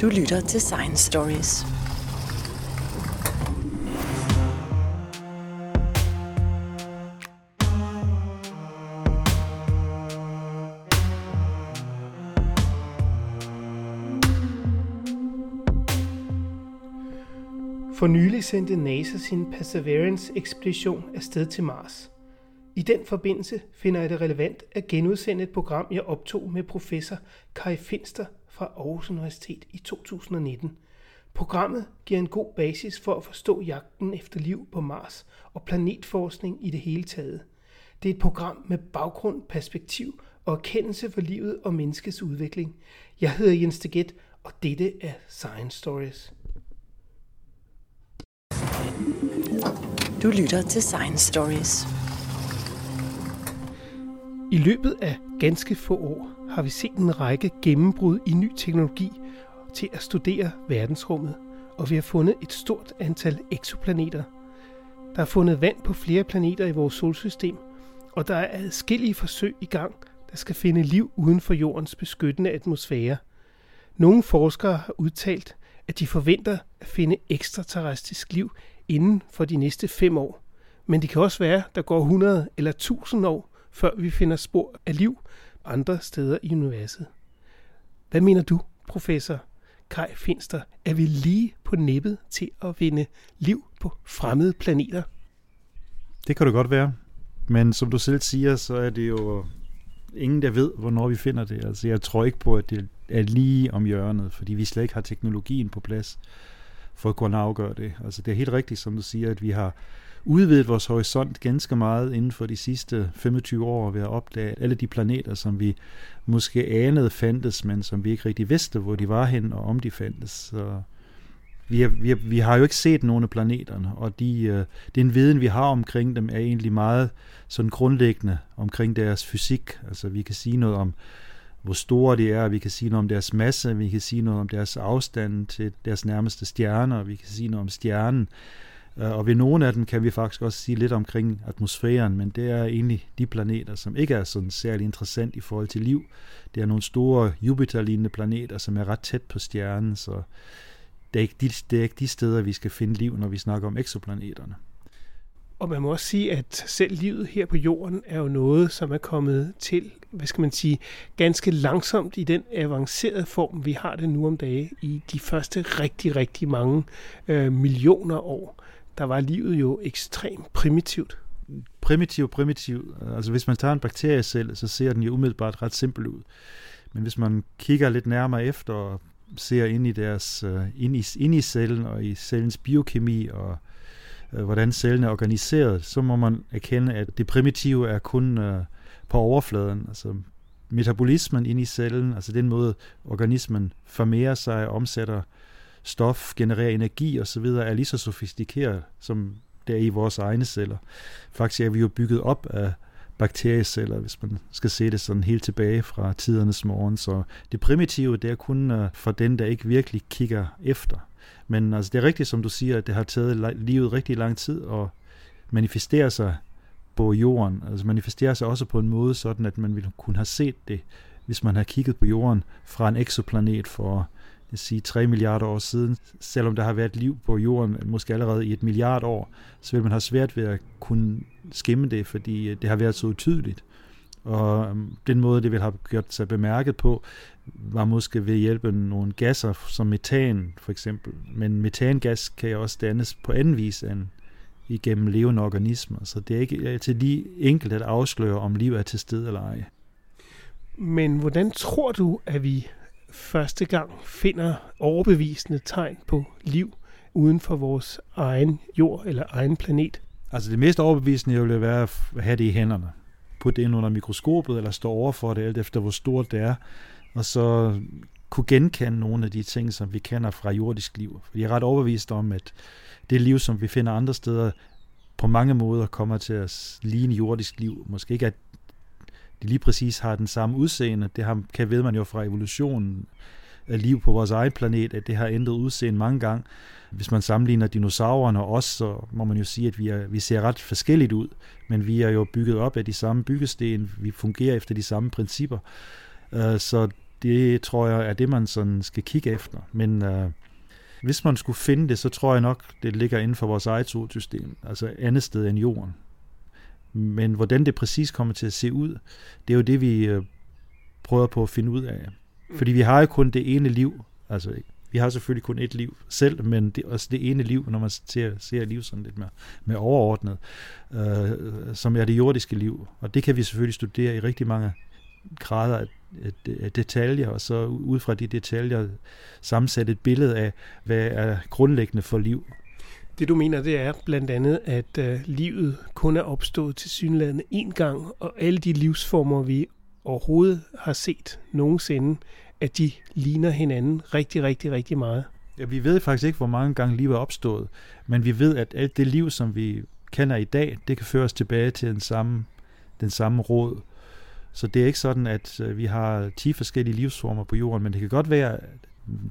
Du lytter til Science Stories. For nylig sendte NASA sin Perseverance-ekspedition afsted til Mars. I den forbindelse finder jeg det relevant at genudsende et program, jeg optog med professor Kai Finster fra Aarhus Universitet i 2019. Programmet giver en god basis for at forstå jagten efter liv på Mars og planetforskning i det hele taget. Det er et program med baggrund, perspektiv og erkendelse for livet og menneskets udvikling. Jeg hedder Jens Deget, og dette er Science Stories. Du lytter til Science Stories. I løbet af ganske få år har vi set en række gennembrud i ny teknologi til at studere verdensrummet, og vi har fundet et stort antal eksoplaneter. Der er fundet vand på flere planeter i vores solsystem, og der er adskillige forsøg i gang, der skal finde liv uden for jordens beskyttende atmosfære. Nogle forskere har udtalt, at de forventer at finde ekstraterrestrisk liv inden for de næste fem år. Men det kan også være, der går 100 eller 1000 år, før vi finder spor af liv andre steder i universet. Hvad mener du, professor Kai Finster? Er vi lige på nippet til at vinde liv på fremmede planeter? Det kan det godt være. Men som du selv siger, så er det jo ingen, der ved, hvornår vi finder det. Altså, jeg tror ikke på, at det er lige om hjørnet, fordi vi slet ikke har teknologien på plads for at kunne afgøre det. Altså, det er helt rigtigt, som du siger, at vi har udvidet vores horisont ganske meget inden for de sidste 25 år ved at opdage alle de planeter, som vi måske anede fandtes, men som vi ikke rigtig vidste, hvor de var hen og om de fandtes. Så vi, har, vi, har, vi har jo ikke set nogen af planeterne, og de, øh, den viden, vi har omkring dem, er egentlig meget sådan grundlæggende omkring deres fysik. Altså vi kan sige noget om, hvor store de er, vi kan sige noget om deres masse, vi kan sige noget om deres afstand til deres nærmeste stjerner, vi kan sige noget om stjernen. Øh, og ved nogle af dem kan vi faktisk også sige lidt omkring atmosfæren, men det er egentlig de planeter, som ikke er sådan særlig interessant i forhold til liv. Det er nogle store Jupiter-lignende planeter, som er ret tæt på stjernen, så det er, ikke de, det er ikke de steder, vi skal finde liv, når vi snakker om exoplaneterne. Og man må også sige, at selv livet her på jorden er jo noget, som er kommet til, hvad skal man sige, ganske langsomt i den avancerede form, vi har det nu om dage i de første rigtig, rigtig mange øh, millioner år der var livet jo ekstremt primitivt. Primitiv, primitiv. Altså hvis man tager en bakteriecelle, så ser den jo umiddelbart ret simpel ud. Men hvis man kigger lidt nærmere efter og ser ind i deres øh, ind i, ind i cellen og i cellens biokemi og øh, hvordan cellen er organiseret, så må man erkende, at det primitive er kun øh, på overfladen. Altså metabolismen ind i cellen, altså den måde organismen formerer sig og omsætter stof, genererer energi osv., er lige så sofistikeret som det er i vores egne celler. Faktisk er vi jo bygget op af bakterieceller, hvis man skal se det sådan helt tilbage fra tidernes morgen. Så det primitive, det er kun øh, for den, der ikke virkelig kigger efter. Men altså, det er rigtigt, som du siger, at det har taget livet rigtig lang tid at manifestere sig på jorden. Altså manifestere sig også på en måde, sådan at man ville kunne have set det, hvis man har kigget på jorden fra en exoplanet for vil sige 3 milliarder år siden, selvom der har været liv på jorden, måske allerede i et milliard år, så vil man have svært ved at kunne skimme det, fordi øh, det har været så utydeligt. Og øhm, den måde, det vil have gjort sig bemærket på, var måske ved hjælp af nogle gasser, som metan for eksempel. Men metangas kan jo også dannes på anden vis end igennem levende organismer, så det er ikke altid lige enkelt at afsløre, om liv er til stede eller ej. Men hvordan tror du, at vi første gang finder overbevisende tegn på liv uden for vores egen jord eller egen planet. Altså det mest overbevisende ville være at have det i hænderne. Putte det ind under mikroskopet eller stå over for det, alt efter hvor stort det er. Og så kunne genkende nogle af de ting, som vi kender fra jordisk liv. For jeg er ret overbevist om, at det liv, som vi finder andre steder, på mange måder kommer til at ligne jordisk liv. Måske ikke, at de lige præcis har den samme udseende. Det har, kan ved man jo fra evolutionen af liv på vores egen planet, at det har ændret udseende mange gange. Hvis man sammenligner dinosaurerne og os, så må man jo sige, at vi, er, vi ser ret forskelligt ud, men vi er jo bygget op af de samme byggesten, vi fungerer efter de samme principper. Øh, så det tror jeg er det, man sådan skal kigge efter. Men øh, hvis man skulle finde det, så tror jeg nok, det ligger inden for vores eget solsystem, altså andet sted end jorden. Men hvordan det præcis kommer til at se ud, det er jo det, vi øh, prøver på at finde ud af. Fordi vi har jo kun det ene liv, altså vi har selvfølgelig kun et liv selv, men det er også det ene liv, når man ser, ser liv sådan lidt mere, mere overordnet, øh, som er det jordiske liv. Og det kan vi selvfølgelig studere i rigtig mange grader af, af detaljer, og så ud fra de detaljer sammensætte et billede af, hvad er grundlæggende for liv. Det du mener, det er blandt andet, at øh, livet kun er opstået til synlædende én gang, og alle de livsformer, vi overhovedet har set nogensinde, at de ligner hinanden rigtig, rigtig, rigtig meget. Ja, vi ved faktisk ikke, hvor mange gange livet er opstået, men vi ved, at alt det liv, som vi kender i dag, det kan føres tilbage til den samme, den samme råd. Så det er ikke sådan, at øh, vi har 10 forskellige livsformer på jorden, men det kan godt være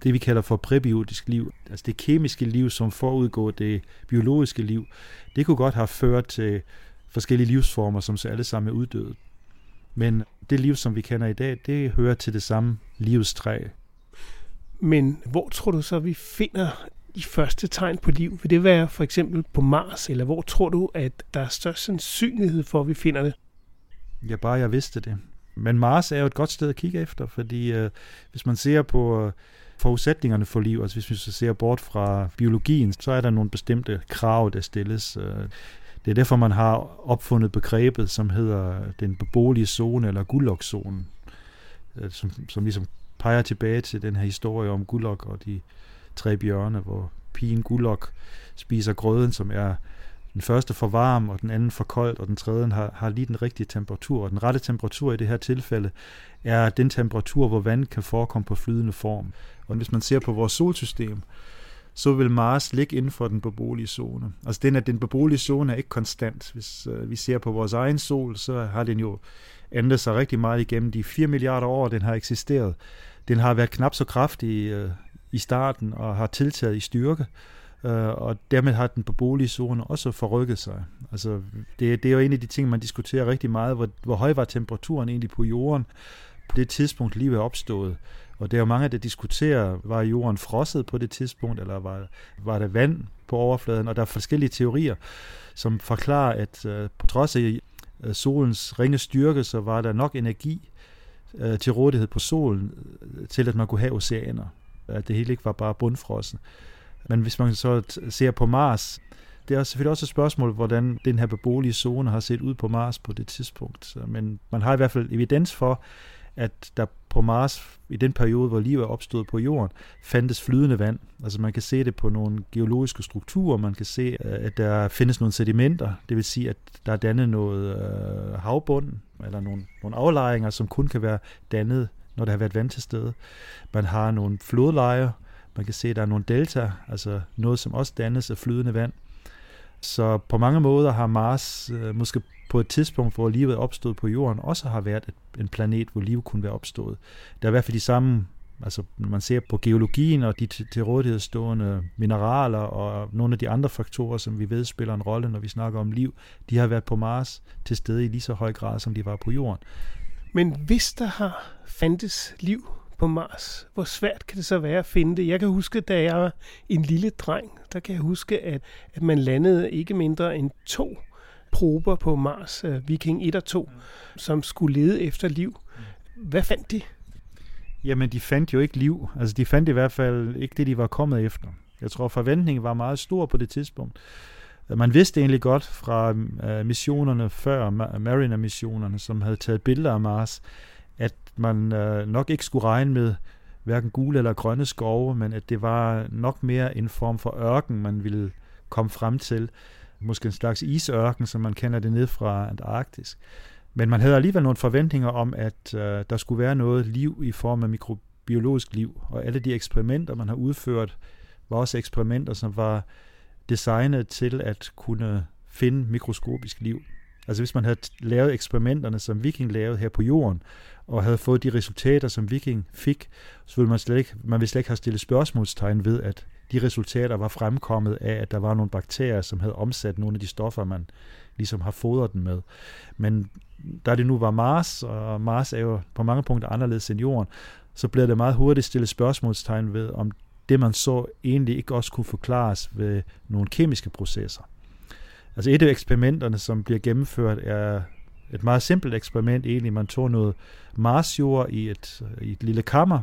det, vi kalder for prebiotisk liv, altså det kemiske liv, som forudgår det biologiske liv, det kunne godt have ført til forskellige livsformer, som så alle sammen er uddøde. Men det liv, som vi kender i dag, det hører til det samme livets træ. Men hvor tror du så, vi finder de første tegn på liv? Vil det være for eksempel på Mars, eller hvor tror du, at der er størst sandsynlighed for, at vi finder det? Ja, bare jeg vidste det. Men Mars er jo et godt sted at kigge efter, fordi øh, hvis man ser på øh, forudsætningerne for liv, altså hvis vi så ser bort fra biologien, så er der nogle bestemte krav, der stilles. Øh, det er derfor, man har opfundet begrebet, som hedder den beboelige zone, eller guldokzonen, øh, som, som ligesom peger tilbage til den her historie om Gullok og de tre bjørne, hvor pigen Gullok spiser grøden, som er den første for varm, og den anden for koldt, og den tredje har, har lige den rigtige temperatur. Og den rette temperatur i det her tilfælde er den temperatur, hvor vand kan forekomme på flydende form. Og hvis man ser på vores solsystem, så vil Mars ligge inden for den beboelige zone. Altså den, at den beboelige zone er ikke konstant. Hvis øh, vi ser på vores egen sol, så har den jo ændret sig rigtig meget igennem de 4 milliarder år, den har eksisteret. Den har været knap så kraftig øh, i starten og har tiltaget i styrke, øh, Øh, og dermed har den beboelige zone også forrykket sig. Altså, det, det er jo en af de ting, man diskuterer rigtig meget, hvor, hvor høj var temperaturen egentlig på jorden på det tidspunkt, livet er opstået. Og der er jo mange, der diskuterer, var jorden frosset på det tidspunkt, eller var, var der vand på overfladen, og der er forskellige teorier, som forklarer, at øh, på trods af øh, solens ringe styrke, så var der nok energi øh, til rådighed på solen, øh, til at man kunne have oceaner. At det hele ikke var bare bundfrossen. Men hvis man så ser på Mars, det er selvfølgelig også et spørgsmål, hvordan den her beboelige zone har set ud på Mars på det tidspunkt. Men man har i hvert fald evidens for, at der på Mars, i den periode, hvor livet er opstået på jorden, fandtes flydende vand. Altså man kan se det på nogle geologiske strukturer, man kan se, øh, at der findes nogle sedimenter, det vil sige, at der er dannet noget øh, havbund, eller nogle, nogle aflejringer, som kun kan være dannet, når der har været vand til stede. Man har nogle flodlejer, man kan se, at der er nogle delta, altså noget, som også dannes af flydende vand. Så på mange måder har Mars øh, måske på et tidspunkt, hvor livet er opstået på jorden, også har været et, en planet, hvor liv kunne være opstået. Der er i hvert fald de samme, altså når man ser på geologien og de til rådighed stående mineraler og nogle af de andre faktorer, som vi ved spiller en rolle, når vi snakker om liv, de har været på Mars til stede i lige så høj grad, som de var på jorden. Men hvis der har fandtes liv på Mars, hvor svært kan det så være at finde det? Jeg kan huske, da jeg var en lille dreng, der kan jeg huske, at, at man landede ikke mindre end to prober på Mars, uh, Viking 1 og 2, mm. som skulle lede efter liv. Hvad fandt de? Jamen, de fandt jo ikke liv. Altså, de fandt i hvert fald ikke det, de var kommet efter. Jeg tror, forventningen var meget stor på det tidspunkt. Man vidste egentlig godt fra uh, missionerne før, Mariner-missionerne, som havde taget billeder af Mars, man øh, nok ikke skulle regne med hverken gule eller grønne skove, men at det var nok mere en form for ørken, man ville komme frem til måske en slags isørken, som man kender det ned fra Antarktis. Men man havde alligevel nogle forventninger om, at øh, der skulle være noget liv i form af mikrobiologisk liv, og alle de eksperimenter, man har udført, var også eksperimenter, som var designet til at kunne finde mikroskopisk liv. Altså hvis man havde lavet eksperimenterne, som Viking lavede her på jorden, og havde fået de resultater, som Viking fik, så ville man slet ikke, man ville slet ikke have stillet spørgsmålstegn ved, at de resultater var fremkommet af, at der var nogle bakterier, som havde omsat nogle af de stoffer, man ligesom har fodret den med. Men da det nu var Mars, og Mars er jo på mange punkter anderledes end Jorden, så blev det meget hurtigt stillet spørgsmålstegn ved, om det man så egentlig ikke også kunne forklares ved nogle kemiske processer. Altså et af eksperimenterne, som bliver gennemført, er et meget simpelt eksperiment egentlig. Man tog noget marsjord i et, i et lille kammer,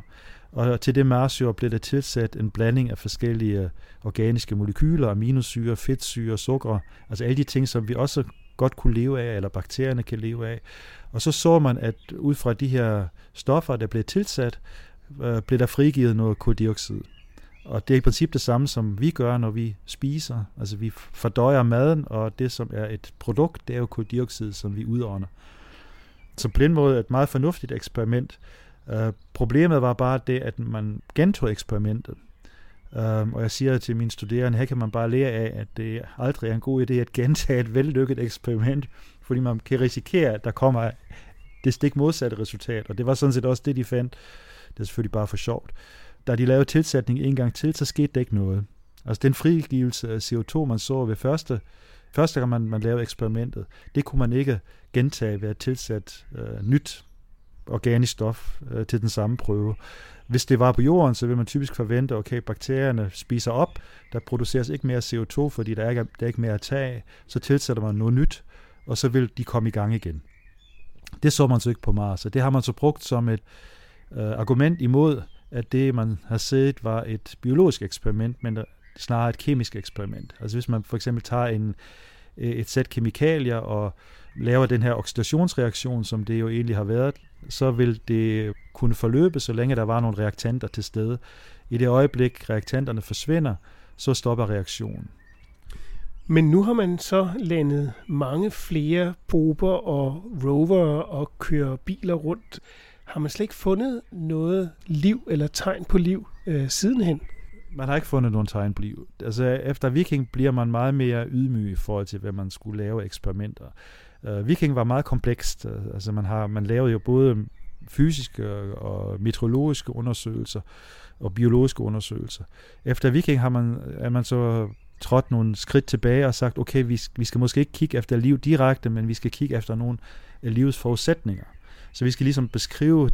og til det marsjord blev der tilsat en blanding af forskellige øh, organiske molekyler, aminosyre, fedtsyre, sukker, altså alle de ting, som vi også godt kunne leve af, eller bakterierne kan leve af. Og så så man, at ud fra de her stoffer, der blev tilsat, øh, blev der frigivet noget koldioxid. Og det er i princippet det samme, som vi gør, når vi spiser. Altså vi fordøjer maden, og det, som er et produkt, det er jo koldioxid, som vi udånder. Så på den måde et meget fornuftigt eksperiment. Øh, problemet var bare det, at man gentog eksperimentet. Øh, og jeg siger til mine studerende, her kan man bare lære af, at det aldrig er en god idé at gentage et vellykket eksperiment, fordi man kan risikere, at der kommer det stik modsatte resultat. Og det var sådan set også det, de fandt. Det er selvfølgelig bare for sjovt da de lavede tilsætning en gang til, så skete der ikke noget. Altså den frigivelse af CO2, man så ved første, første gang man, man lavede eksperimentet, det kunne man ikke gentage ved at tilsætte øh, nyt organisk stof øh, til den samme prøve. Hvis det var på jorden, så vil man typisk forvente, okay, bakterierne spiser op, der produceres ikke mere CO2, fordi der er der er ikke mere at tage så tilsætter man noget nyt, og så vil de komme i gang igen. Det så man så ikke på Mars, og det har man så brugt som et øh, argument imod at det, man har set, var et biologisk eksperiment, men snarere et kemisk eksperiment. Altså hvis man for eksempel tager en, øh, et sæt kemikalier og laver den her oxidationsreaktion, som det jo egentlig har været, så vil det kunne forløbe, så længe der var nogle reaktanter til stede. I det øjeblik, reaktanterne forsvinder, så stopper reaktionen. Men nu har man så landet mange flere prober og rover og kører biler rundt har man slet ikke fundet noget liv eller tegn på liv øh, sidenhen? Man har ikke fundet nogen tegn på liv. Altså, efter Viking bliver man meget mere ydmyg i forhold til, hvad man skulle lave eksperimenter. Uh, Viking var meget komplekst. Altså, man, har, man lavede jo både fysiske og meteorologiske undersøgelser og biologiske undersøgelser. Efter Viking har man, er man så trådt nogle skridt tilbage og sagt, okay, vi, vi skal måske ikke kigge efter liv direkte, men vi skal kigge efter nogle livets forudsætninger. Så vi skal ligesom beskrive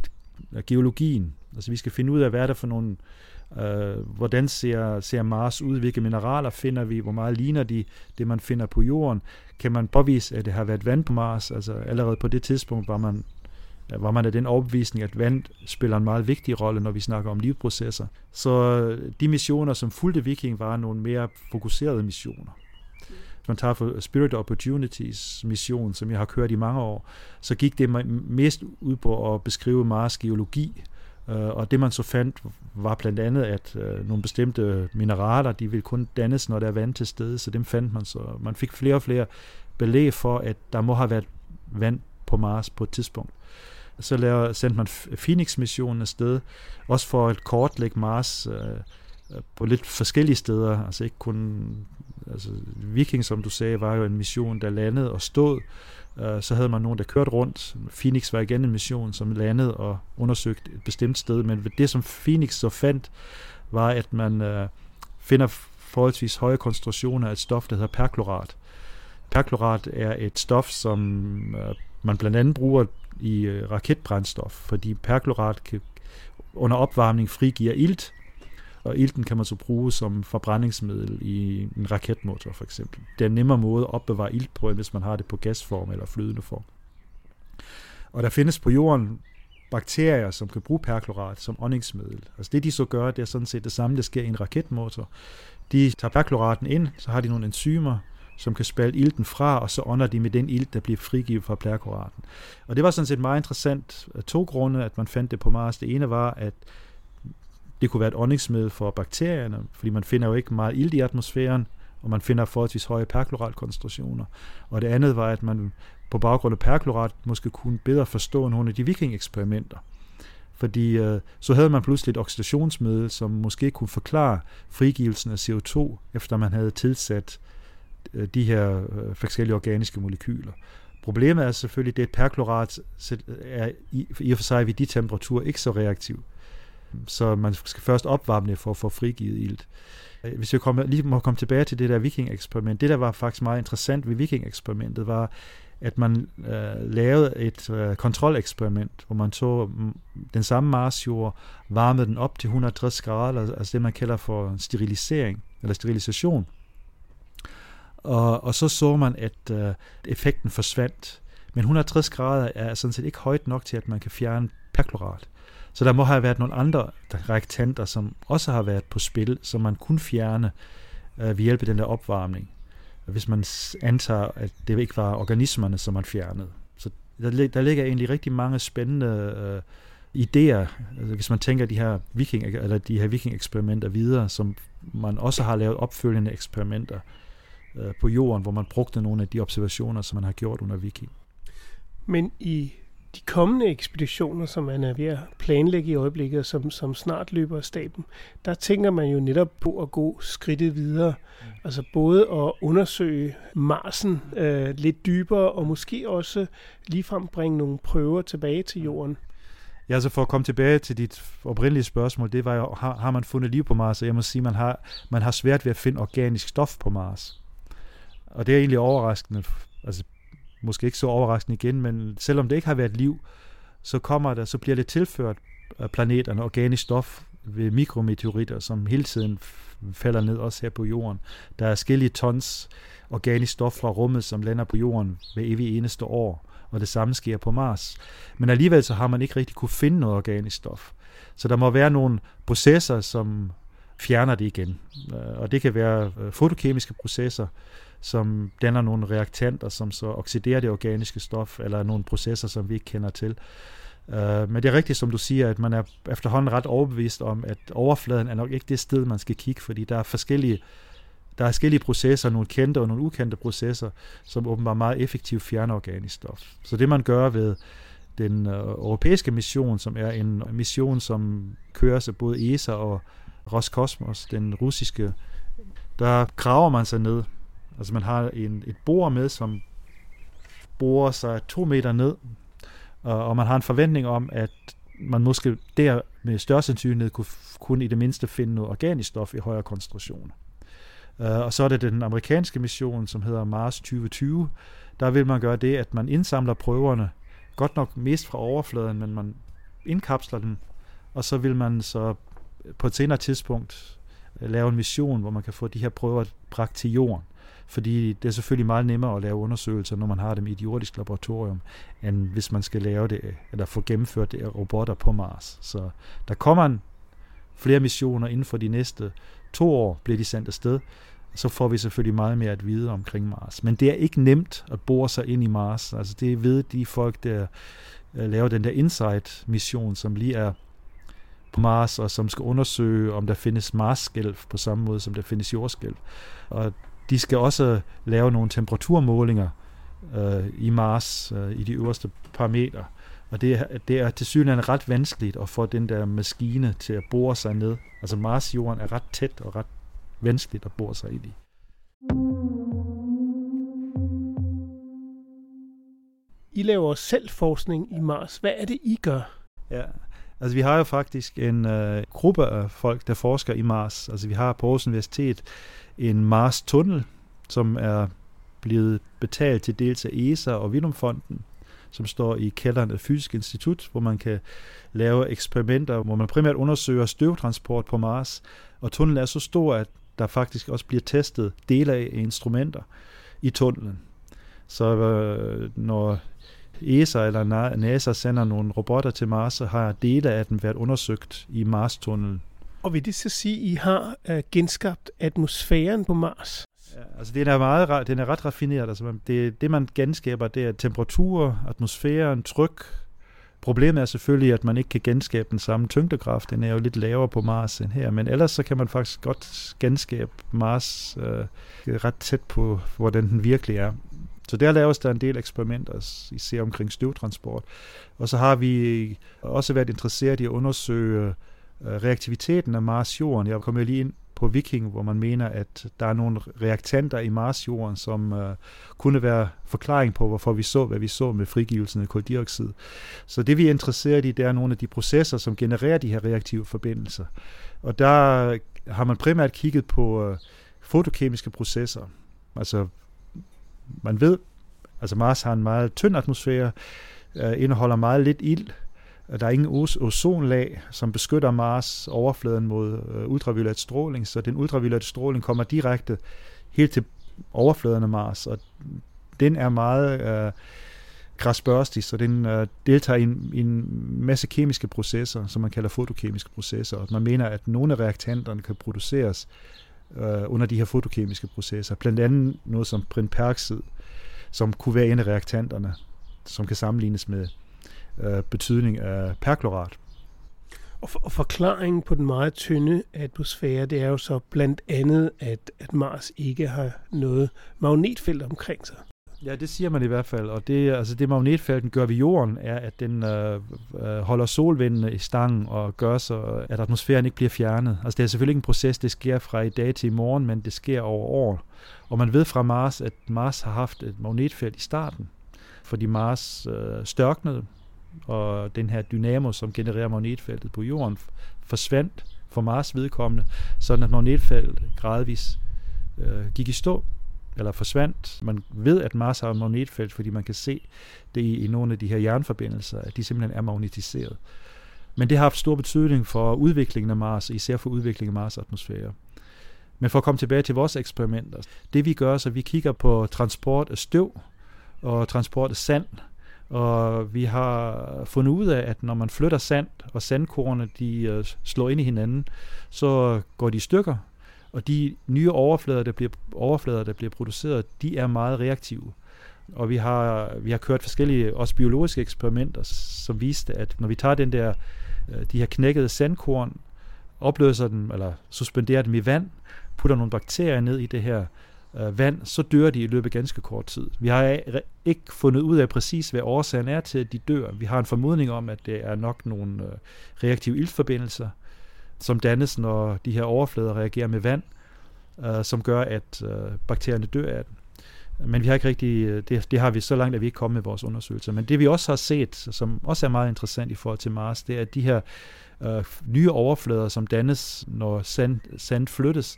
øh, geologien. Altså vi skal finde ud af, hvad er der for nogle, øh, hvordan ser, ser Mars ud, hvilke mineraler finder vi, hvor meget ligner de det, man finder på jorden. Kan man påvise, at det har været vand på Mars? Altså allerede på det tidspunkt var man, øh, var man af den overbevisning, at vand spiller en meget vigtig rolle, når vi snakker om livsprocesser. Så øh, de missioner, som fulgte Viking, var nogle mere fokuserede missioner man tager for Spirit Opportunities mission, som jeg har kørt i mange år, så gik det mest ud på at beskrive Mars geologi, øh, og det man så fandt var blandt andet, at øh, nogle bestemte mineraler, de vil kun dannes, når der er vand til stede, så dem fandt man så. Man fik flere og flere belæg for, at der må have været vand på Mars på et tidspunkt. Så laver, sendte man Phoenix-missionen afsted, også for at kortlægge Mars øh, øh på lidt forskellige steder, altså ikke kun altså Viking, som du sagde, var jo en mission, der landede og stod. Øh, så havde man nogen, der kørte rundt. Phoenix var igen en mission, som landede og undersøgte et bestemt sted. Men det, som Phoenix så fandt, var, at man øh, finder forholdsvis høje koncentrationer af et stof, der hedder perklorat. Perklorat er et stof, som øh, man blandt andet bruger i raketbrændstof, fordi perklorat kan under opvarmning frigiver ilt, og ilten kan man så bruge som forbrændingsmiddel i en raketmotor for eksempel. Det er en nemmere måde at opbevare ilt på, end hvis man har det på gasform eller flydende form. Og der findes på jorden bakterier, som kan bruge perklorat som åndingsmiddel. Altså det de så gør, det er sådan set det samme, der sker i en raketmotor. De tager perkloraten ind, så har de nogle enzymer, som kan spalte ilten fra, og så ånder de med den ilt, der bliver frigivet fra perkloraten. Og det var sådan set meget interessant af to grunde, at man fandt det på Mars. Det ene var, at det kunne være et åndingsmiddel for bakterierne, fordi man finder jo ikke meget ilt i atmosfæren, og man finder forholdsvis høje perkloratkoncentrationer. Og det andet var, at man på baggrund af perklorat måske kunne bedre forstå nogle af de viking-eksperimenter. Fordi øh, så havde man pludselig et oxidationsmiddel, som måske kunne forklare frigivelsen af CO2, efter man havde tilsat øh, de her øh, forskellige organiske molekyler. Problemet er selvfølgelig, at perchlorat perklorat øh, er i, i og for sig ved de temperaturer ikke så reaktiv så man skal først opvarme det for at få frigivet ilt. Øh, hvis jeg kommer, lige må komme tilbage til det der viking-eksperiment, det der var faktisk meget interessant ved viking-eksperimentet var, at man øh, lavede et øh, kontroleksperiment, hvor man tog mm, den samme Marsjord, varmede den op til 160 grader, altså det man kalder for sterilisering, eller sterilisation. Og, og så så man, at øh, effekten forsvandt. Men 160 grader er sådan set ikke højt nok til, at man kan fjerne perklorat. Så der må have været nogle andre reaktanter, som også har været på spil, som man kunne fjerne øh, ved hjælp af den der opvarmning hvis man antager, at det ikke var organismerne, som man fjernede. Så der, der ligger egentlig rigtig mange spændende øh, idéer, altså hvis man tænker de her viking eller de her viking eksperimenter videre, som man også har lavet opfølgende eksperimenter øh, på jorden, hvor man brugte nogle af de observationer, som man har gjort under viking. Men i de kommende ekspeditioner, som man er ved at planlægge i øjeblikket, og som, som snart løber af staben, der tænker man jo netop på at gå skridtet videre. Mm. Altså både at undersøge Marsen øh, lidt dybere, og måske også ligefrem bringe nogle prøver tilbage til jorden. Ja, altså for at komme tilbage til dit oprindelige spørgsmål, det var jo, har, har man fundet liv på Mars? Og jeg må sige, man har, man har svært ved at finde organisk stof på Mars. Og det er egentlig overraskende. Altså, måske ikke så overraskende igen, men selvom det ikke har været liv, så kommer der, så bliver det tilført af planeterne organisk stof ved mikrometeoritter, som hele tiden falder ned også her på jorden. Der er skille tons organisk stof fra rummet, som lander på jorden hver evig eneste år, og det samme sker på Mars. Men alligevel så har man ikke rigtig kunne finde noget organisk stof. Så der må være nogle processer, som fjerner det igen. Øh, og det kan være øh, fotokemiske processer, som danner nogle reaktanter, som så oxiderer det organiske stof, eller nogle processer, som vi ikke kender til. Uh, men det er rigtigt, som du siger, at man er efterhånden ret overbevist om, at overfladen er nok ikke det sted, man skal kigge, fordi der er forskellige der er forskellige processer, nogle kendte og nogle ukendte processer, som åbenbart meget effektivt fjerner organisk stof. Så det man gør ved den uh, europæiske mission, som er en mission, som kører sig både ESA og Roskosmos, den russiske, der graver man sig ned Altså man har en, et bor med, som borer sig to meter ned, og, og man har en forventning om, at man måske der med større sandsynlighed kunne, kunne i det mindste finde noget organisk stof i højere koncentrationer. Uh, øh, og så er det den amerikanske mission, som hedder Mars 2020. Der vil man gøre det, at man indsamler prøverne, godt nok mest fra overfladen, men man indkapsler dem, og så vil man så på et senere tidspunkt lave en mission, hvor man kan få de her prøver bragt til jorden fordi det er selvfølgelig meget nemmere at lave undersøgelser, når man har dem i et jordisk laboratorium, end hvis man skal lave det, eller få gennemført det af robotter på Mars. Så der kommer en flere missioner inden for de næste to år, bliver de sendt afsted, så får vi selvfølgelig meget mere at vide omkring Mars. Men det er ikke nemt at bore sig ind i Mars. Altså det ved de folk, der øh, laver den der Insight-mission, som lige er på Mars, og som skal undersøge, om der findes Mars-skælv på samme måde, som der findes jordskælv. Og de skal også lave nogle temperaturmålinger øh, i Mars øh, i de øverste parametre. Og det er, det er til synligheden ret vanskeligt at få den der maskine til at bore sig ned. Altså Mars-jorden er ret tæt og ret vanskeligt at bore sig ind i. I laver selv forskning i Mars. Hvad er det, I gør? Ja, altså vi har jo faktisk en øh, gruppe af folk, der forsker i Mars. Altså vi har på Aarhus Universitet en Mars-tunnel, som er blevet betalt til dels af ESA og Vinumfonden, som står i kælderen af Fysisk Institut, hvor man kan lave eksperimenter, hvor man primært undersøger støvtransport på Mars. Og tunnelen er så stor, at der faktisk også bliver testet dele af instrumenter i tunnelen. Så øh, når ESA eller NASA sender nogle robotter til Mars, så har dele af dem været undersøgt i Mars-tunnelen. Og vil det så sige, at I har øh, genskabt atmosfæren på Mars? Ja, altså den er, meget, den er ret raffineret. Altså, det, det, man genskaber, det er temperatur, atmosfæren, tryk. Problemet er selvfølgelig, at man ikke kan genskabe den samme tyngdekraft. Den er jo lidt lavere på Mars end her, men ellers så kan man faktisk godt genskabe Mars øh, ret tæt på, hvordan den virkelig er. Så der laves der en del eksperimenter, især omkring støvtransport. Og så har vi også været interesseret i at undersøge Øh, reaktiviteten af Mars-jorden. Jeg kommer lige ind på Viking, hvor man mener, at der er nogle reaktanter i Mars-jorden, som uh, kunne være forklaring på, hvorfor vi så, hvad vi så med frigivelsen af koldioxid. Så det vi er interesseret i, det er nogle af de processer, som genererer de her reaktive forbindelser. Og der har man primært kigget på uh, fotokemiske processer. Altså, man ved, Altså Mars har en meget tynd atmosfære, øh, indeholder meget lidt ild, der er ingen ozonlag, som beskytter Mars overfladen mod øh, ultraviolet stråling, så den ultraviolette stråling kommer direkte helt til overfladen af Mars, og den er meget øh, græsbørstig, så den øh, deltager i en, i en masse kemiske processer, som man kalder fotokemiske processer, og man mener, at nogle af reaktanterne kan produceres øh, under de her fotokemiske processer, blandt andet noget som brinperoxid, som kunne være en af reaktanterne, som kan sammenlignes med øh, betydning af perklorat. Og, for, og forklaringen på den meget tynde atmosfære, det er jo så blandt andet, at, at Mars ikke har noget magnetfelt omkring sig. Ja, det siger man i hvert fald, og det, altså det magnetfelten gør ved jorden, er, at den øh, øh, holder solvindene i stangen og gør så, at atmosfæren ikke bliver fjernet. Altså det er selvfølgelig ikke en proces, det sker fra i dag til i morgen, men det sker over år. Og man ved fra Mars, at Mars har haft et magnetfelt i starten, fordi Mars øh, størknede, og den her dynamo, som genererer magnetfeltet på jorden, forsvandt for Mars vedkommende, sådan at magnetfeltet gradvis øh, gik i stå eller forsvandt. Man ved, at Mars har et magnetfelt, fordi man kan se det i, i nogle af de her jernforbindelser, at de simpelthen er magnetiseret. Men det har haft stor betydning for udviklingen af Mars, især for udviklingen af Mars atmosfære. Men for at komme tilbage til vores eksperimenter, det vi gør, så vi kigger på transport af støv og transport af sand, og vi har fundet ud af, at når man flytter sand, og sandkornene de øh, slår ind i hinanden, så går de i stykker, og de nye overflader, der bliver, overflader, der bliver produceret, de er meget reaktive. Og vi har, vi har kørt forskellige også biologiske eksperimenter, som viste, at når vi tager den der, øh, de her knækkede sandkorn, opløser dem, eller suspenderer dem i vand, putter nogle bakterier ned i det her øh, vand, så dør de i løbet af ganske kort tid. Vi har ikke fundet ud af præcis, hvad årsagen er til, at de dør. Vi har en formodning om, at det er nok nogle øh, reaktive iltforbindelser, som dannes, når de her overflader reagerer med vand, øh, som gør, at øh, bakterierne dør af den. Men vi har ikke rigtig, øh, det, det har vi så langt, at vi ikke kommet med vores undersøgelser. Men det vi også har set, som også er meget interessant i forhold til Mars, det er, at de her øh, nye overflader, som dannes, når sand, sand flyttes,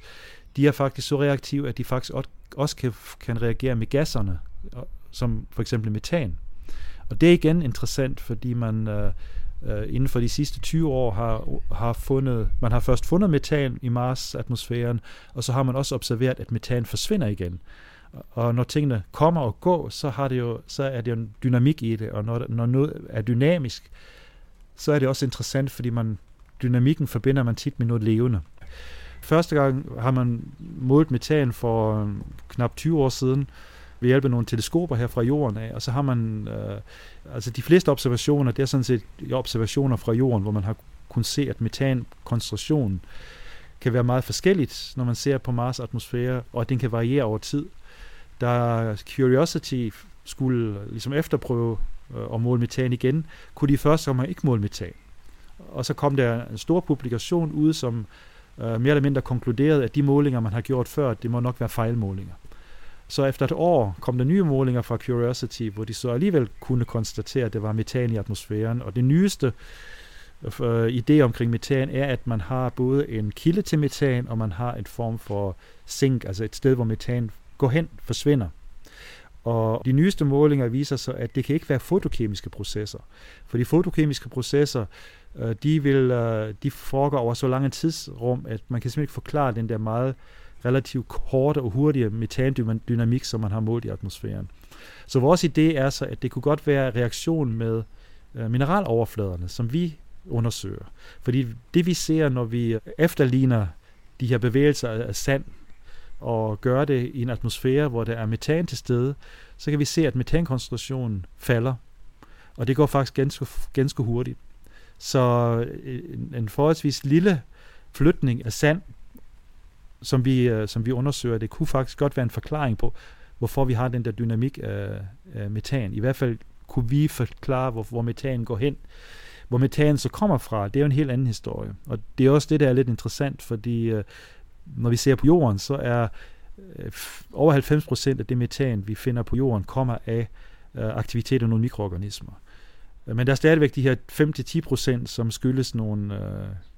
de er faktisk så reaktive, at de faktisk også kan, kan reagere med gasserne, som for eksempel metan. Og det er igen interessant, fordi man øh, øh inden for de sidste 20 år har, har fundet, man har først fundet metan i Mars-atmosfæren, og så har man også observeret, at metan forsvinder igen. Og når tingene kommer og går, så, har det jo, så er det jo en dynamik i det, og når, når noget er dynamisk, så er det også interessant, fordi man, dynamikken forbinder man tit med noget levende. Første gang har man målt metan for øh, knap 20 år siden, ved hjælp af nogle teleskoper her fra jorden af, og så har man, øh, altså de fleste observationer, det er sådan set observationer fra jorden, hvor man har kunnet se, at metankoncentrationen kan være meget forskelligt, når man ser på Mars atmosfære, og at den kan variere over tid. Da Curiosity skulle ligesom efterprøve øh, at måle metan igen, kunne de først man ikke måle metan. Og så kom der en stor publikation ud, som øh, mere eller mindre konkluderet, at de målinger, man har gjort før, det må nok være fejlmålinger. Så efter et år kom der nye målinger fra Curiosity, hvor de så alligevel kunne konstatere, at det var metan i atmosfæren. Og det nyeste øh, idé omkring metan er, at man har både en kilde til metan, og man har en form for sink, altså et sted, hvor metan går hen, forsvinder. Og de nyeste målinger viser så, at det kan ikke være fotokemiske processer. For de fotokemiske processer, øh, de, vil, øh, de foregår over så lange tidsrum, at man kan simpelthen ikke forklare den der meget relativt korte og hurtige metandynamik, som man har målt i atmosfæren. Så vores idé er så, at det kunne godt være reaktion med øh, mineraloverfladerne, som vi undersøger. Fordi det vi ser, når vi efterligner de her bevægelser af sand, og gøre det i en atmosfære, hvor der er metan til stede, så kan vi se, at metankoncentrationen falder. Og det går faktisk ganske, ganske hurtigt. Så øh, en, en forholdsvis lille flytning af sand som vi, øh, som vi undersøger, det kunne faktisk godt være en forklaring på, hvorfor vi har den der dynamik af, af metan. I hvert fald kunne vi forklare, hvor, hvor metan går hen. Hvor metan så kommer fra, det er jo en helt anden historie. Og det er også det, der er lidt interessant, fordi øh, når vi ser på jorden, så er øh, over 90 procent af det metan, vi finder på jorden, kommer af øh, aktivitet af nogle mikroorganismer. Øh, men der er stadigvæk de her 5-10 procent, som skyldes nogle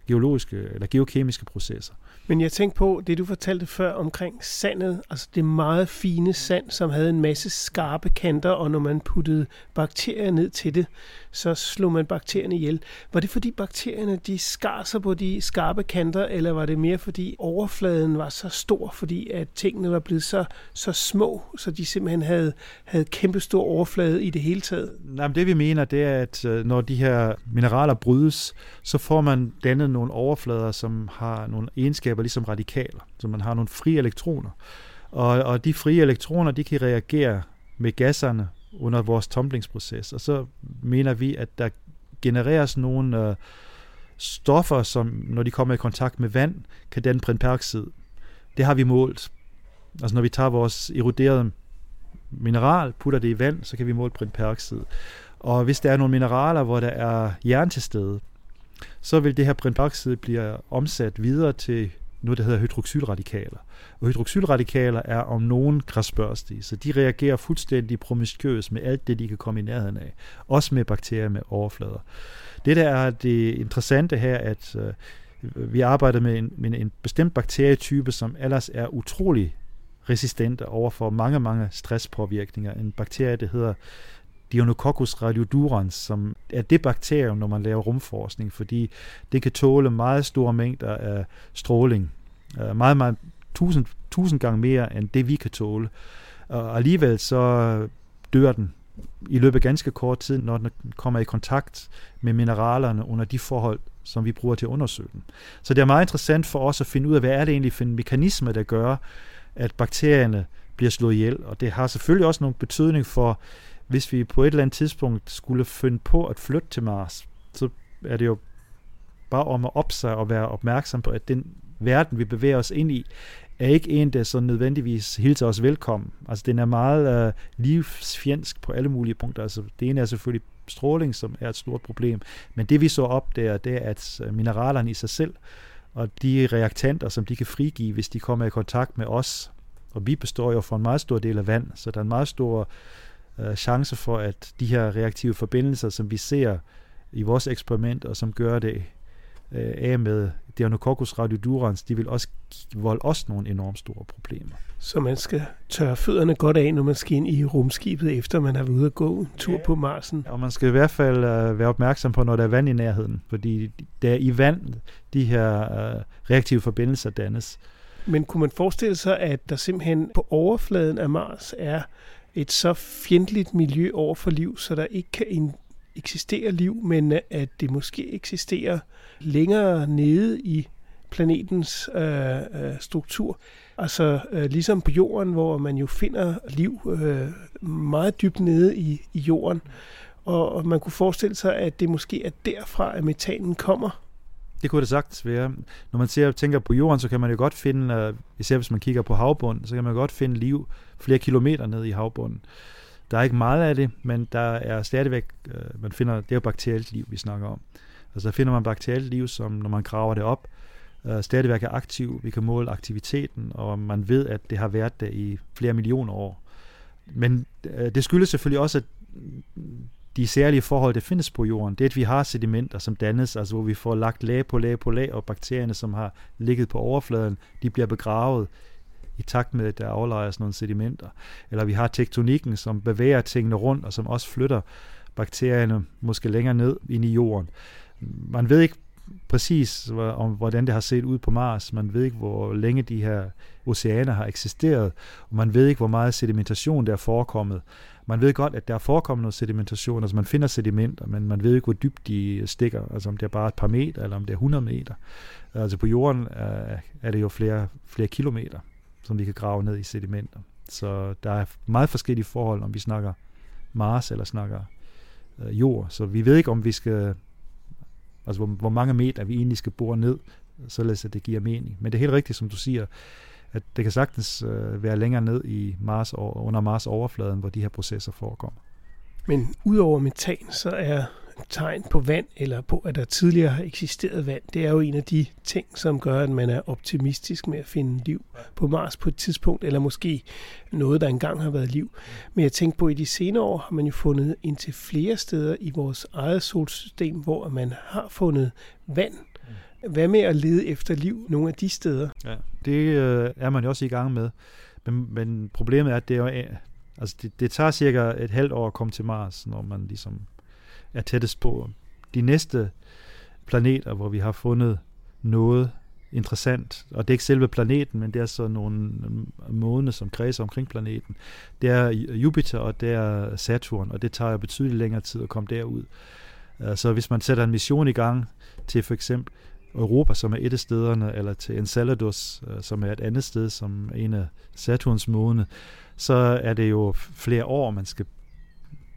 geologiske eller geokemiske processer. Men jeg tænkte på det, du fortalte før omkring sandet, altså det meget fine sand, som havde en masse skarpe kanter, og når man puttede bakterier ned til det, så slog man bakterierne ihjel. Var det fordi bakterierne de skar sig på de skarpe kanter, eller var det mere fordi overfladen var så stor, fordi at tingene var blevet så, så små, så de simpelthen havde, havde kæmpe stor overflade i det hele taget? Nej, men det vi mener, det er, at øh, når de her mineraler brydes, så får man dannet nogle overflader, som har nogle egenskaber ligesom radikaler, så man har nogle frie elektroner. Og, og de frie elektroner, de kan reagere med gasserne under vores tomblingsproces. Og så mener vi, at der genereres nogle øh, stoffer, som når de kommer i kontakt med vand, kan danne brinperoxid. Det har vi målt. Altså når vi tager vores eroderede mineral, putter det i vand, så kan vi måle brinperoxid. Og hvis der er nogle mineraler, hvor der er jern til stede, så vil det her brinperoxid blive omsat videre til noget, der hedder hydroxylradikaler. Og hydroxylradikaler er om nogen græsbørstige, så de reagerer fuldstændig promiskuøst med alt det, de kan komme i nærheden af. Også med bakterier med overflader. Det der er det interessante her, at øh, vi arbejder med en, med en bestemt bakterietype, som ellers er utrolig resistent over for mange, mange stresspåvirkninger. En bakterie, der hedder Deinococcus radiodurans, som er det bakterium, når man laver rumforskning, fordi det kan tåle meget store mængder af stråling. Øh, meget, meget tusind, tusind gange mere, end det vi kan tåle. Og alligevel så dør den i løbet af ganske kort tid, når den kommer i kontakt med mineralerne under de forhold, som vi bruger til at undersøge den. Så det er meget interessant for os at finde ud af, hvad er det egentlig for en mekanisme, der gør, at bakterierne bliver slået ihjel. Og det har selvfølgelig også nogle betydning for, hvis vi på et eller andet tidspunkt skulle finde på at flytte til Mars, så er det jo bare om at op sig og være opmærksom på, at den verden, vi bevæger os ind i, er ikke en, der så nødvendigvis hilser os velkommen. Altså, den er meget øh, livsfjendsk på alle mulige punkter. Altså, det ene er selvfølgelig stråling, som er et stort problem. Men det vi så op der, det er, at øh, mineralerne i sig selv, og de reaktanter, som de kan frigive, hvis de kommer i kontakt med os, og vi består jo for en meget stor del af vand, så der er en meget stor uh, chance for, at de her reaktive forbindelser, som vi ser i vores eksperiment, og som gør det uh, af med Deinococcus radiodurans, de vil også volde os nogle enormt store problemer. Så man skal tørre fødderne godt af, når man skal ind i rumskibet, efter man har været ude at gå en tur ja. på Marsen. Og man skal i hvert fald uh, være opmærksom på, når der er vand i nærheden, fordi der er i vand, de her uh, reaktive forbindelser dannes. Men kunne man forestille sig, at der simpelthen på overfladen af Mars er et så fjendtligt miljø over for liv, så der ikke kan eksistere liv, men øh, at det måske eksisterer længere nede i planetens øh, øh, struktur. Altså øh, ligesom på jorden, hvor man jo finder liv øh, meget dybt nede i, i jorden. Og, og man kunne forestille sig, at det måske er derfra, at metanen kommer. Det kunne det sagtens være. Når man ser, tænker på jorden, så kan man jo godt finde, øh, især hvis man kigger på havbunden, så kan man godt finde liv flere kilometer ned i havbunden. Der er ikke meget af det, men der er stadigvæk, øh, man finder, det er jo bakterielt liv, vi snakker om. Altså der finder man bakterielt liv, som når man graver det op, øh, stadigvæk er aktiv. Vi kan måle aktiviteten, og man ved, at det har været der i flere millioner år. Men øh, det skyldes selvfølgelig også, at de særlige forhold, der findes på jorden, det er, at vi har sedimenter, som dannes, altså hvor vi får lagt lag på lag på lag, og bakterierne, som har ligget på overfladen, de bliver begravet i takt med, at der aflejres nogle sedimenter. Eller vi har tektonikken, som bevæger tingene rundt, og som også flytter bakterierne måske længere ned ind i jorden. Man ved ikke præcis, om hvordan det har set ud på Mars. Man ved ikke, hvor længe de her oceaner har eksisteret, og man ved ikke, hvor meget sedimentation der er forekommet. Man ved godt, at der er forekommet noget sedimentation, altså man finder sedimenter, men man ved ikke, hvor dybt de stikker, altså om det er bare et par meter, eller om det er 100 meter. Altså på jorden øh, er det jo flere, flere kilometer som vi kan grave ned i sedimenter. Så der er meget forskellige forhold, om vi snakker Mars eller snakker øh, jord. Så vi ved ikke, om vi skal, altså hvor, hvor mange meter vi egentlig skal bore ned, således at det giver mening. Men det er helt rigtigt, som du siger, at det kan sagtens øh, være længere ned i Mars, under Mars overfladen, hvor de her processer forekommer. Men udover metan, så er tegn på vand, eller på, at der tidligere har eksisteret vand, det er jo en af de ting, som gør, at man er optimistisk med at finde liv på Mars på et tidspunkt, eller måske noget, der engang har været liv. Men jeg tænker på, at i de senere år har man jo fundet indtil flere steder i vores eget solsystem, hvor man har fundet vand Hvad med at lede efter liv nogle af de steder? Ja, det øh, er man jo også i gang med. Men, men problemet er, at det, er jo, altså det, det tager cirka et halvt år at komme til Mars, når man ligesom er tættest på. De næste planeter, hvor vi har fundet noget interessant, og det er ikke selve planeten, men det er så nogle måner, som kredser omkring planeten. Det er Jupiter, og det er Saturn, og det tager betydeligt længere tid at komme derud. Øh, så hvis man sætter en mission i gang til for eksempel Europa, som er et af stederne, eller til Enceladus, øh, som er et andet sted, som er en af Saturns måne, så er det jo flere år, man skal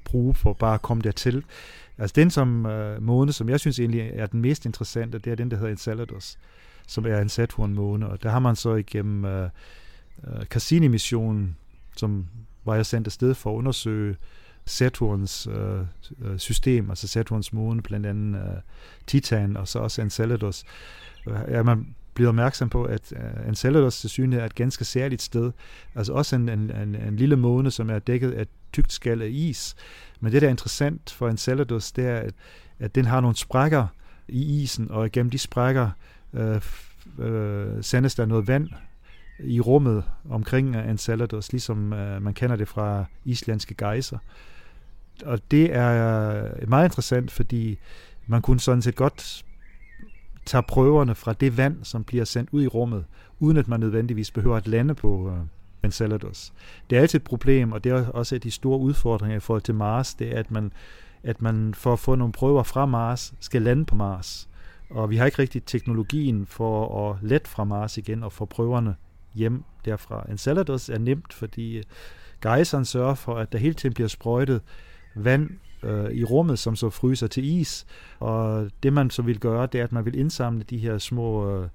bruge for bare at komme dertil. Altså den som øh, måne, som jeg synes egentlig er den mest interessante, det er den, der hedder Enceladus, som er en Saturn-måne, og der har man så igennem øh, øh Cassini-missionen, som var jeg sendt afsted for at undersøge Saturns øh, øh, system, altså Saturns måne, blandt andet øh, Titan og så også Enceladus, øh, er man blevet opmærksom på, at øh, uh, Enceladus til syne er et ganske særligt sted. Altså også en, en, en, en lille måne, som er dækket af tykt skal af is. Men det, der er interessant for Enceladus, det er, at, at den har nogle sprækker i isen, og gennem de sprækker øh, øh, sendes der noget vand i rummet omkring Enceladus, ligesom øh, man kender det fra islandske gejser. Og det er øh, meget interessant, fordi man kunne sådan set godt tager prøverne fra det vand, som bliver sendt ud i rummet, uden at man nødvendigvis behøver at lande på øh, Enceladus. Det er altid et problem, og det er også et af de store udfordringer i forhold til Mars, det er, at man, at man for at få nogle prøver fra Mars, skal lande på Mars. Og vi har ikke rigtig teknologien for at lette fra Mars igen og få prøverne hjem derfra. Enceladus er nemt, fordi øh, gejseren sørger for, at der hele tiden bliver sprøjtet vand øh, i rummet, som så fryser til is. Og det man så vil gøre, det er, at man vil indsamle de her små øh,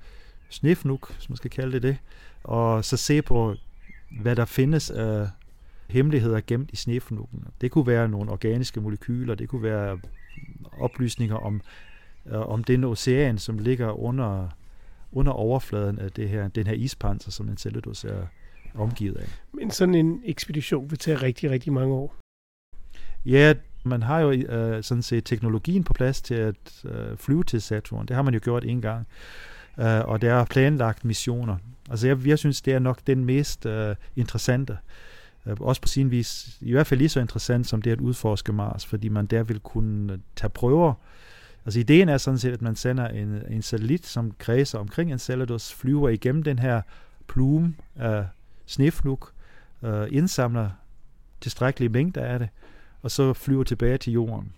snifnuk, som man skal kalde det det, og så se på, hvad der findes af hemmeligheder gemt i snefnukken. Det kunne være nogle organiske molekyler, det kunne være oplysninger om, øh, om den ocean, som ligger under, under overfladen af det her, den her ispanser, som Enceladus er omgivet af. Men sådan en ekspedition vil tage rigtig, rigtig mange år. Ja, man har jo øh, sådan set teknologien på plads til at øh, flyve til Saturn. Det har man jo gjort en gang. Øh, og der er planlagt missioner. Altså jeg, jeg synes, det er nok den mest øh, interessante. Øh, også på sin vis, i hvert fald lige så interessant som det at udforske Mars, fordi man der vil kunne øh, tage prøver. Altså ideen er sådan set, at man sender en, en satellit, som kredser omkring Enceladus, flyver igennem den her plume af snefnug, øh, indsamler tilstrækkelige mængder af det, og så flyver tilbage til jorden.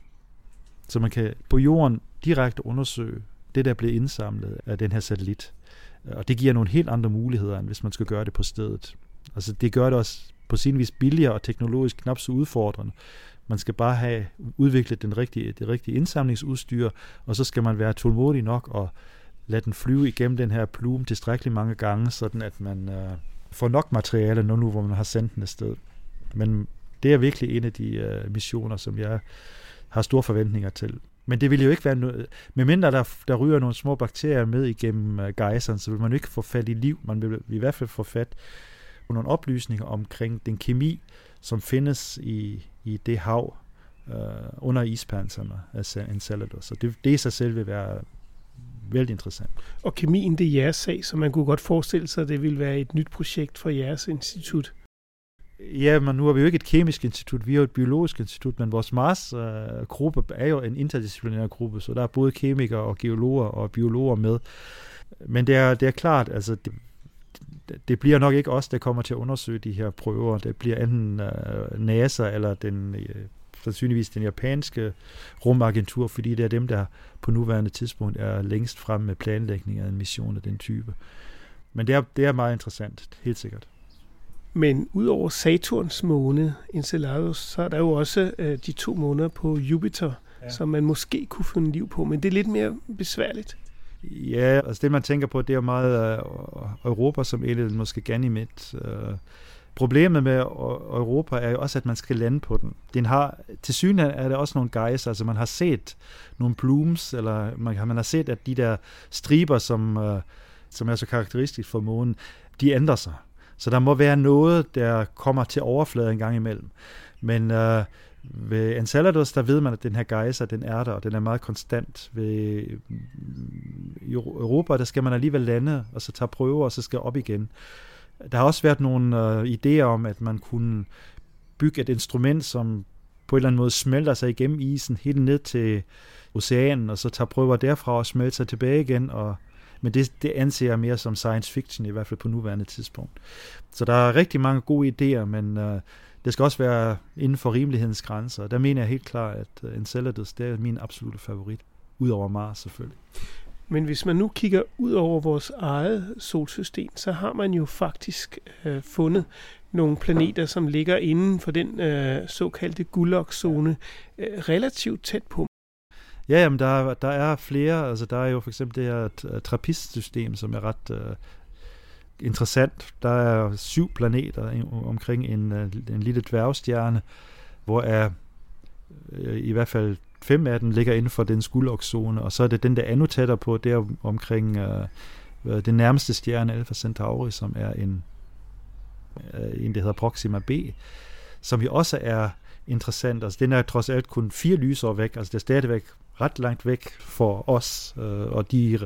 Så man kan på jorden direkte undersøge det, der blev indsamlet af den her satellit. Og det giver nogle helt andre muligheder, end hvis man skal gøre det på stedet. Altså det gør det også på sin vis billigere og teknologisk knap så udfordrende. Man skal bare have udviklet den rigtige, det rigtige indsamlingsudstyr, og så skal man være tålmodig nok og lade den flyve igennem den her plume tilstrækkeligt mange gange, sådan at man øh, får nok materiale, når nu hvor man har sendt den afsted. Men det er virkelig en af de øh, missioner, som jeg har store forventninger til. Men det vil jo ikke være noget, medmindre der, der ryger nogle små bakterier med igennem øh, gejseren, så vil man jo ikke få fat i liv. Man vil i hvert fald få fat på nogle oplysninger omkring den kemi, som findes i, i det hav øh, under ispanserne af Enceladus. Så det, det i sig selv vil være vældig interessant. Og kemien, det er jeres sag, så man kunne godt forestille sig, at det ville være et nyt projekt for jeres institut. Ja, men nu er vi jo ikke et kemisk institut, vi er jo et biologisk institut, men vores Mars-gruppe øh, er jo en interdisciplinær gruppe, så der er både kemikere og geologer og biologer med. Men det er, det er klart, altså det, det bliver nok ikke os, der kommer til at undersøge de her prøver. Det bliver enten øh, NASA eller den, uh, sandsynligvis den japanske rumagentur, fordi det er dem, der på nuværende tidspunkt er længst frem med planlægning af en mission af den type. Men det er, det er meget interessant, helt sikkert. Men udover Saturns måne, Enceladus, så er der jo også øh, de to måneder på Jupiter, ja. som man måske kunne finde liv på, men det er lidt mere besværligt. Ja, altså det man tænker på, det er meget uh, Europa som et måske Ganymed. Uh, problemet med Europa er jo også, at man skal lande på den. Den har, til synligheden er der også nogle guys, altså man har set nogle blooms, eller man, man har set, at de der striber, som, uh, som er så karakteristisk for månen, de ændrer sig. Så der må være noget, der kommer til overfladen en gang imellem. Men øh, ved Enceladus, der ved man, at den her gejser, den er der, og den er meget konstant. Ved mm, Europa, der skal man alligevel lande, og så tage prøver, og så skal op igen. Der har også været nogle øh, idéer om, at man kunne bygge et instrument, som på en eller anden måde smelter sig igennem isen helt ned til oceanen, og så tager prøver derfra og smelter sig tilbage igen. Og, men det, det anser jeg mere som science fiction, i hvert fald på nuværende tidspunkt. Så der er rigtig mange gode idéer, men øh, det skal også være inden for rimelighedens grænser. Der mener jeg helt klart, at øh, Enceladus, det er min absolute favorit. Udover Mars selvfølgelig. Men hvis man nu kigger ud over vores eget solsystem, så har man jo faktisk øh, fundet nogle planeter, som ligger inden for den øh, såkaldte Gulox-zone, øh, relativt tæt på. Ja, jamen der, der er flere. Altså der er jo for eksempel det her øh, trappist-system, som er ret øh, interessant. Der er syv planeter omkring en, øh, en lille dværgstjerne, hvor er øh, i hvert fald fem af dem ligger inden for den skuldokzone, og så er det den, der er endnu tættere på, der omkring uh, den nærmeste stjerne, Alpha Centauri, som er en, uh, en der hedder Proxima b, som jo også er interessant. Altså, den er trods alt kun fire lysår væk, altså det er stadigvæk ret langt væk for os øh, og de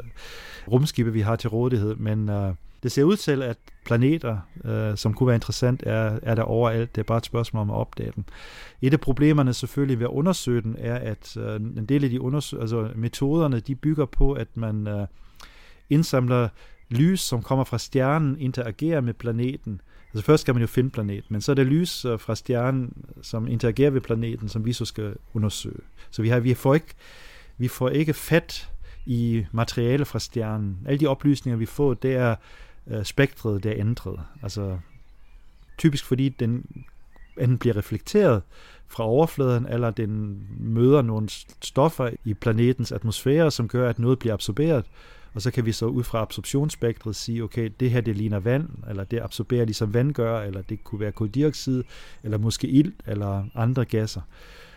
rumskibe, vi har til rådighed, men øh, det ser ud til, at planeter, øh, som kunne være interessant, er, er der overalt. Det er bare et spørgsmål om at opdage dem. Et af problemerne selvfølgelig ved at undersøge den, er, at øh, en del af de undersøg- altså metoderne, de bygger på, at man øh, indsamler lys, som kommer fra stjernen, interagerer med planeten. Altså først skal man jo finde planeten, men så er det lys øh, fra stjernen, som interagerer med planeten, som vi så skal undersøge. Så vi, har, vi, får, ikke, vi får ikke fat i materiale fra stjernen. Alle de oplysninger, vi får, det er øh, spektret der er ændret. Altså typisk fordi den enten bliver reflekteret fra overfladen, eller den møder nogle stoffer i planetens atmosfære, som gør, at noget bliver absorberet, og så kan vi så ud fra absorptionsspektret sige, okay, det her det ligner vand, eller det absorberer ligesom vand gør, eller det kunne være koldioxid, eller måske ild, eller andre gasser.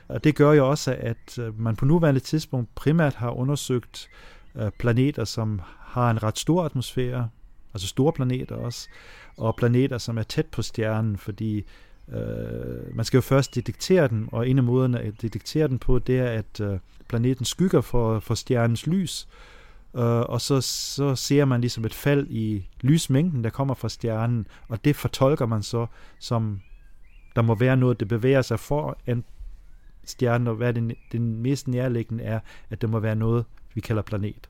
Og det gør jo også, at øh, man på nuværende tidspunkt primært har undersøgt øh, planeter, som har en ret stor atmosfære, altså store planeter også, og planeter, som er tæt på stjernen, fordi øh, man skal jo først detektere den, og en af måderne at detektere den på, det er, at øh, planeten skygger for, for stjernens lys, øh, Øh, og så, så ser man ligesom et fald i lysmængden, der kommer fra stjernen, og det fortolker man så som, der må være noget, der bevæger sig for en stjerne, og hvad den, den mest nærliggende er, at der må være noget, vi kalder planet.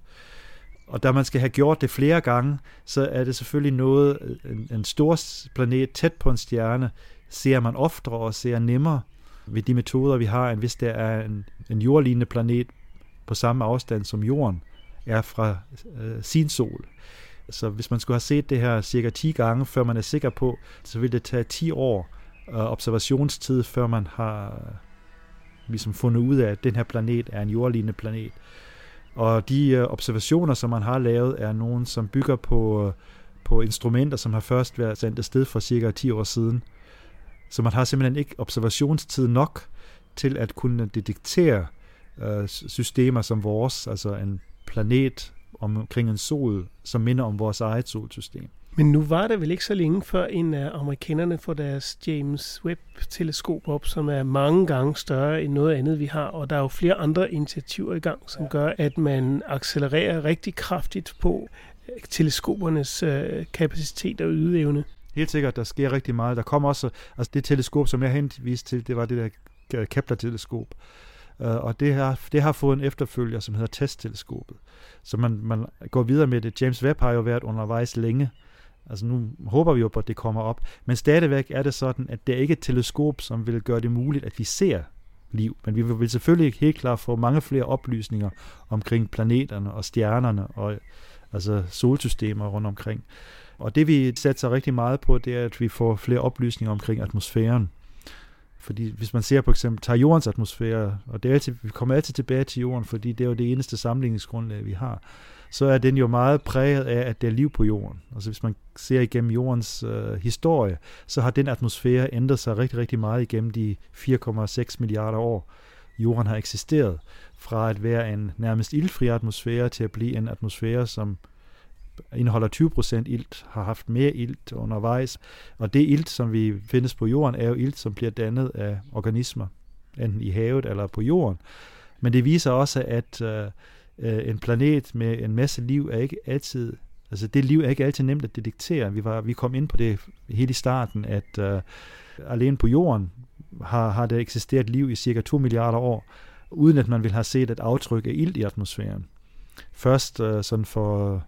Og da man skal have gjort det flere gange, så er det selvfølgelig noget, en, en stor planet tæt på en stjerne, ser man oftere og ser nemmere ved de metoder, vi har, end hvis der er en, en jordlignende planet på samme afstand som jorden er fra øh, sin sol. Så hvis man skulle have set det her cirka 10 gange, før man er sikker på, så vil det tage 10 år øh, observationstid, før man har øh, ligesom fundet ud af, at den her planet er en jordlignende planet. Og de øh, observationer, som man har lavet, er nogen, som bygger på, øh, på instrumenter, som har først været sendt afsted for cirka 10 år siden. Så man har simpelthen ikke observationstid nok til at kunne detektere øh, systemer som vores, altså en planet omkring en sol, som minder om vores eget solsystem. Men nu var det vel ikke så længe før en af amerikanerne får deres James Webb-teleskop op, som er mange gange større end noget andet, vi har. Og der er jo flere andre initiativer i gang, som gør, at man accelererer rigtig kraftigt på teleskopernes øh, kapacitet og ydeevne. Helt sikkert, der sker rigtig meget. Der kommer også, altså det teleskop, som jeg henviste til, det var det der Kepler-teleskop. Øh, og det har, det har fået en efterfølger, som hedder testteleskopet. Så man, man går videre med det. James Webb har jo været undervejs længe, Altså nu håber vi jo på, at det kommer op. Men stadigvæk er det sådan, at det er ikke et teleskop, som vil gøre det muligt, at vi ser liv. Men vi vil selvfølgelig helt klart få mange flere oplysninger omkring planeterne og stjernerne og altså solsystemer rundt omkring. Og det vi sætter rigtig meget på, det er, at vi får flere oplysninger omkring atmosfæren. Fordi hvis man ser på eksempel, tager jordens atmosfære, og det er altid, vi kommer altid tilbage til jorden, fordi det er jo det eneste sammenligningsgrundlag, vi har så er den jo meget præget af, at der er liv på jorden. Altså hvis man ser igennem jordens øh, historie, så har den atmosfære ændret sig rigtig, rigtig meget igennem de 4,6 milliarder år, jorden har eksisteret. Fra at være en nærmest ildfri atmosfære til at blive en atmosfære, som indeholder 20% ilt, har haft mere ilt undervejs. Og det ilt, som vi findes på jorden, er jo ilt, som bliver dannet af organismer enten i havet eller på jorden. Men det viser også, at øh, øh, en planet med en masse liv er ikke altid, altså det liv er ikke altid nemt at detektere. Vi, var, vi kom ind på det helt i starten, at øh, alene på jorden har, har der eksisteret liv i cirka 2 milliarder år, uden at man vil have set et aftryk af ild i atmosfæren. Først øh, sådan for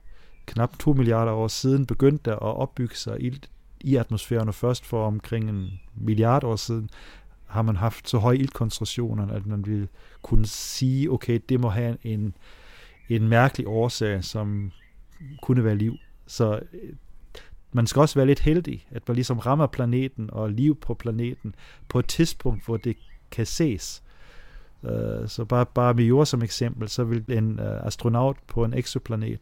knap 2 milliarder år siden begyndte der at opbygge sig ilt i atmosfæren, og først for omkring en milliard år siden har man haft så høje iltkoncentrationer, at man ville kunne sige, okay, det må have en, en mærkelig årsag, som kunne være liv. Så øh, man skal også være lidt heldig, at man ligesom rammer planeten og liv på planeten på et tidspunkt, hvor det kan ses. Øh, så bare, bare med jord som eksempel, så vil en øh, astronaut på en eksoplanet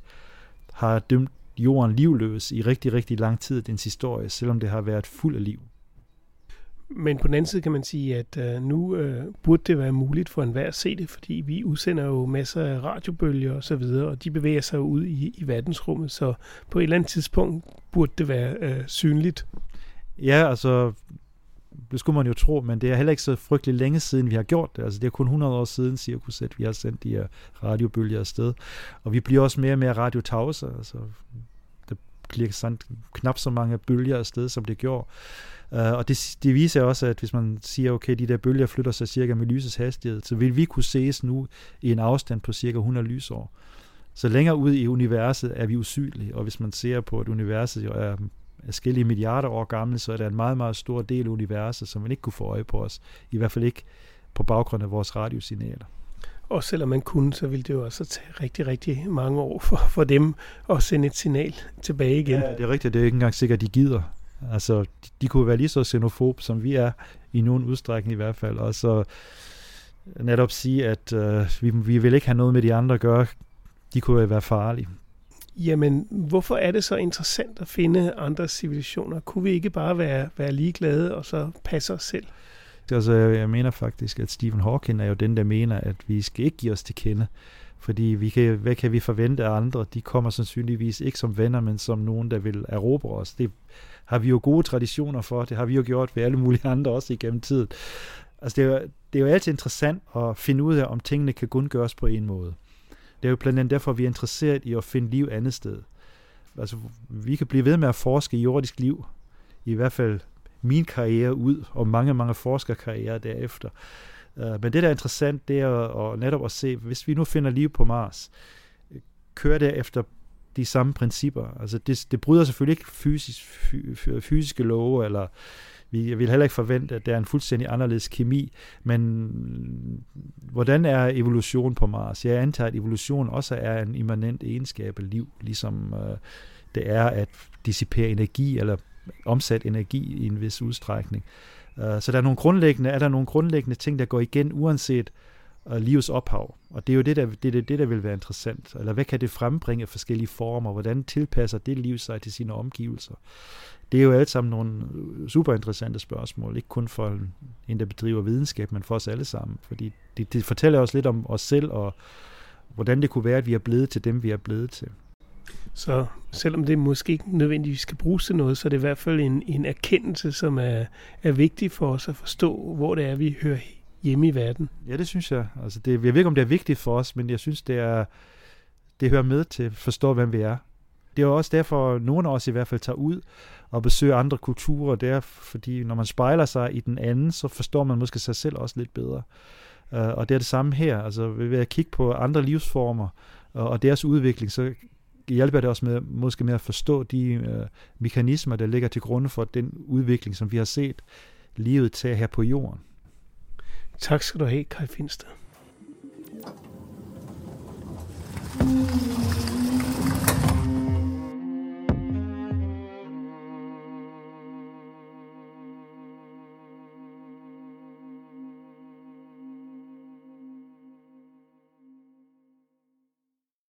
har dømt jorden livløs i rigtig, rigtig lang tid af dens historie, selvom det har været fuld af liv. Men på den anden side kan man sige, at øh, nu øh, burde det være muligt for enhver at se det, fordi vi udsender jo masser af radiobølger og så videre, og de bevæger sig ud i, i verdensrummet, så på et eller andet tidspunkt burde det være øh, synligt. Ja, altså, det skulle man jo tro, men det er heller ikke så frygtelig længe siden, vi har gjort det. Altså, det er kun 100 år siden cirkus, at vi har sendt de her radiobølger afsted. Og vi bliver også mere og mere radiotavse. Altså, der bliver sandt knap så mange bølger afsted, som det gjorde. Uh, og det, det viser også, at hvis man siger, okay, de der bølger flytter sig cirka med lysets hastighed, så vil vi kunne ses nu i en afstand på cirka 100 lysår. Så længere ud i universet er vi usynlige, og hvis man ser på, at universet jo er forskellige milliarder år gammel, så er der en meget, meget stor del af universet, som man ikke kunne få øje på os. I hvert fald ikke på baggrund af vores radiosignaler. Og selvom man kunne, så ville det jo også tage rigtig, rigtig mange år for, for dem at sende et signal tilbage igen. Ja, det er rigtigt. Det er ikke engang sikkert, de gider. Altså, de, de kunne være lige så xenofob, som vi er, i nogen udstrækning i hvert fald. Og så netop sige, at øh, vi, vi vil ikke have noget med de andre at gøre. De kunne være farlige. Jamen, hvorfor er det så interessant at finde andre civilisationer? Kunne vi ikke bare være, være ligeglade og så passe os selv? Altså, jeg mener faktisk, at Stephen Hawking er jo den, der mener, at vi skal ikke give os til kende. Fordi vi kan, hvad kan vi forvente af andre? De kommer sandsynligvis ikke som venner, men som nogen, der vil erobre os. Det har vi jo gode traditioner for. Det har vi jo gjort ved alle mulige andre også igennem tiden. Altså, det er, jo, det er jo altid interessant at finde ud af, om tingene kan kun gøres på en måde. Det er jo blandt andet derfor, vi er interesseret i at finde liv andet sted. Altså, vi kan blive ved med at forske i jordisk liv. I hvert fald min karriere ud, og mange, mange forskerkarrierer derefter. Øh, men det, der er interessant, det er at, at netop at se, hvis vi nu finder liv på Mars, kører det efter de samme principper. Altså det, det bryder selvfølgelig ikke fysisk, fysiske love, eller vi vil heller ikke forvente, at der er en fuldstændig anderledes kemi, men hvordan er evolution på Mars? Jeg antager, at evolution også er en immanent egenskab af liv, ligesom øh, det er at dissipere energi eller omsætte energi i en vis udstrækning. Øh, så der er nogle grundlæggende, er der nogle grundlæggende ting, der går igen, uanset og livets ophav. Og det er jo det der, det, det, det, der vil være interessant. Eller hvad kan det frembringe af forskellige former? Hvordan tilpasser det liv sig til sine omgivelser? Det er jo alt sammen nogle super interessante spørgsmål, ikke kun for en, der bedriver videnskab, men for os alle sammen. Fordi det, det fortæller os lidt om os selv, og hvordan det kunne være, at vi er blevet til dem, vi er blevet til. Så selvom det måske ikke nødvendigvis skal bruges til noget, så er det i hvert fald en, en erkendelse, som er, er vigtig for os at forstå, hvor det er, vi hører hjemme i verden. Ja, det synes jeg. Altså det, jeg ved ikke, om det er vigtigt for os, men jeg synes, det, er, det hører med til at forstå, hvem vi er. Det er jo også derfor, at nogle af os i hvert fald tager ud og besøger andre kulturer. Det er, fordi når man spejler sig i den anden, så forstår man måske sig selv også lidt bedre. Øh, og det er det samme her. Altså ved at kigge på andre livsformer og, deres udvikling, så hjælper det også med, måske med at forstå de øh, mekanismer, der ligger til grund for den udvikling, som vi har set livet tage her på jorden. Tak skal du have, Kai Finsted. Mm.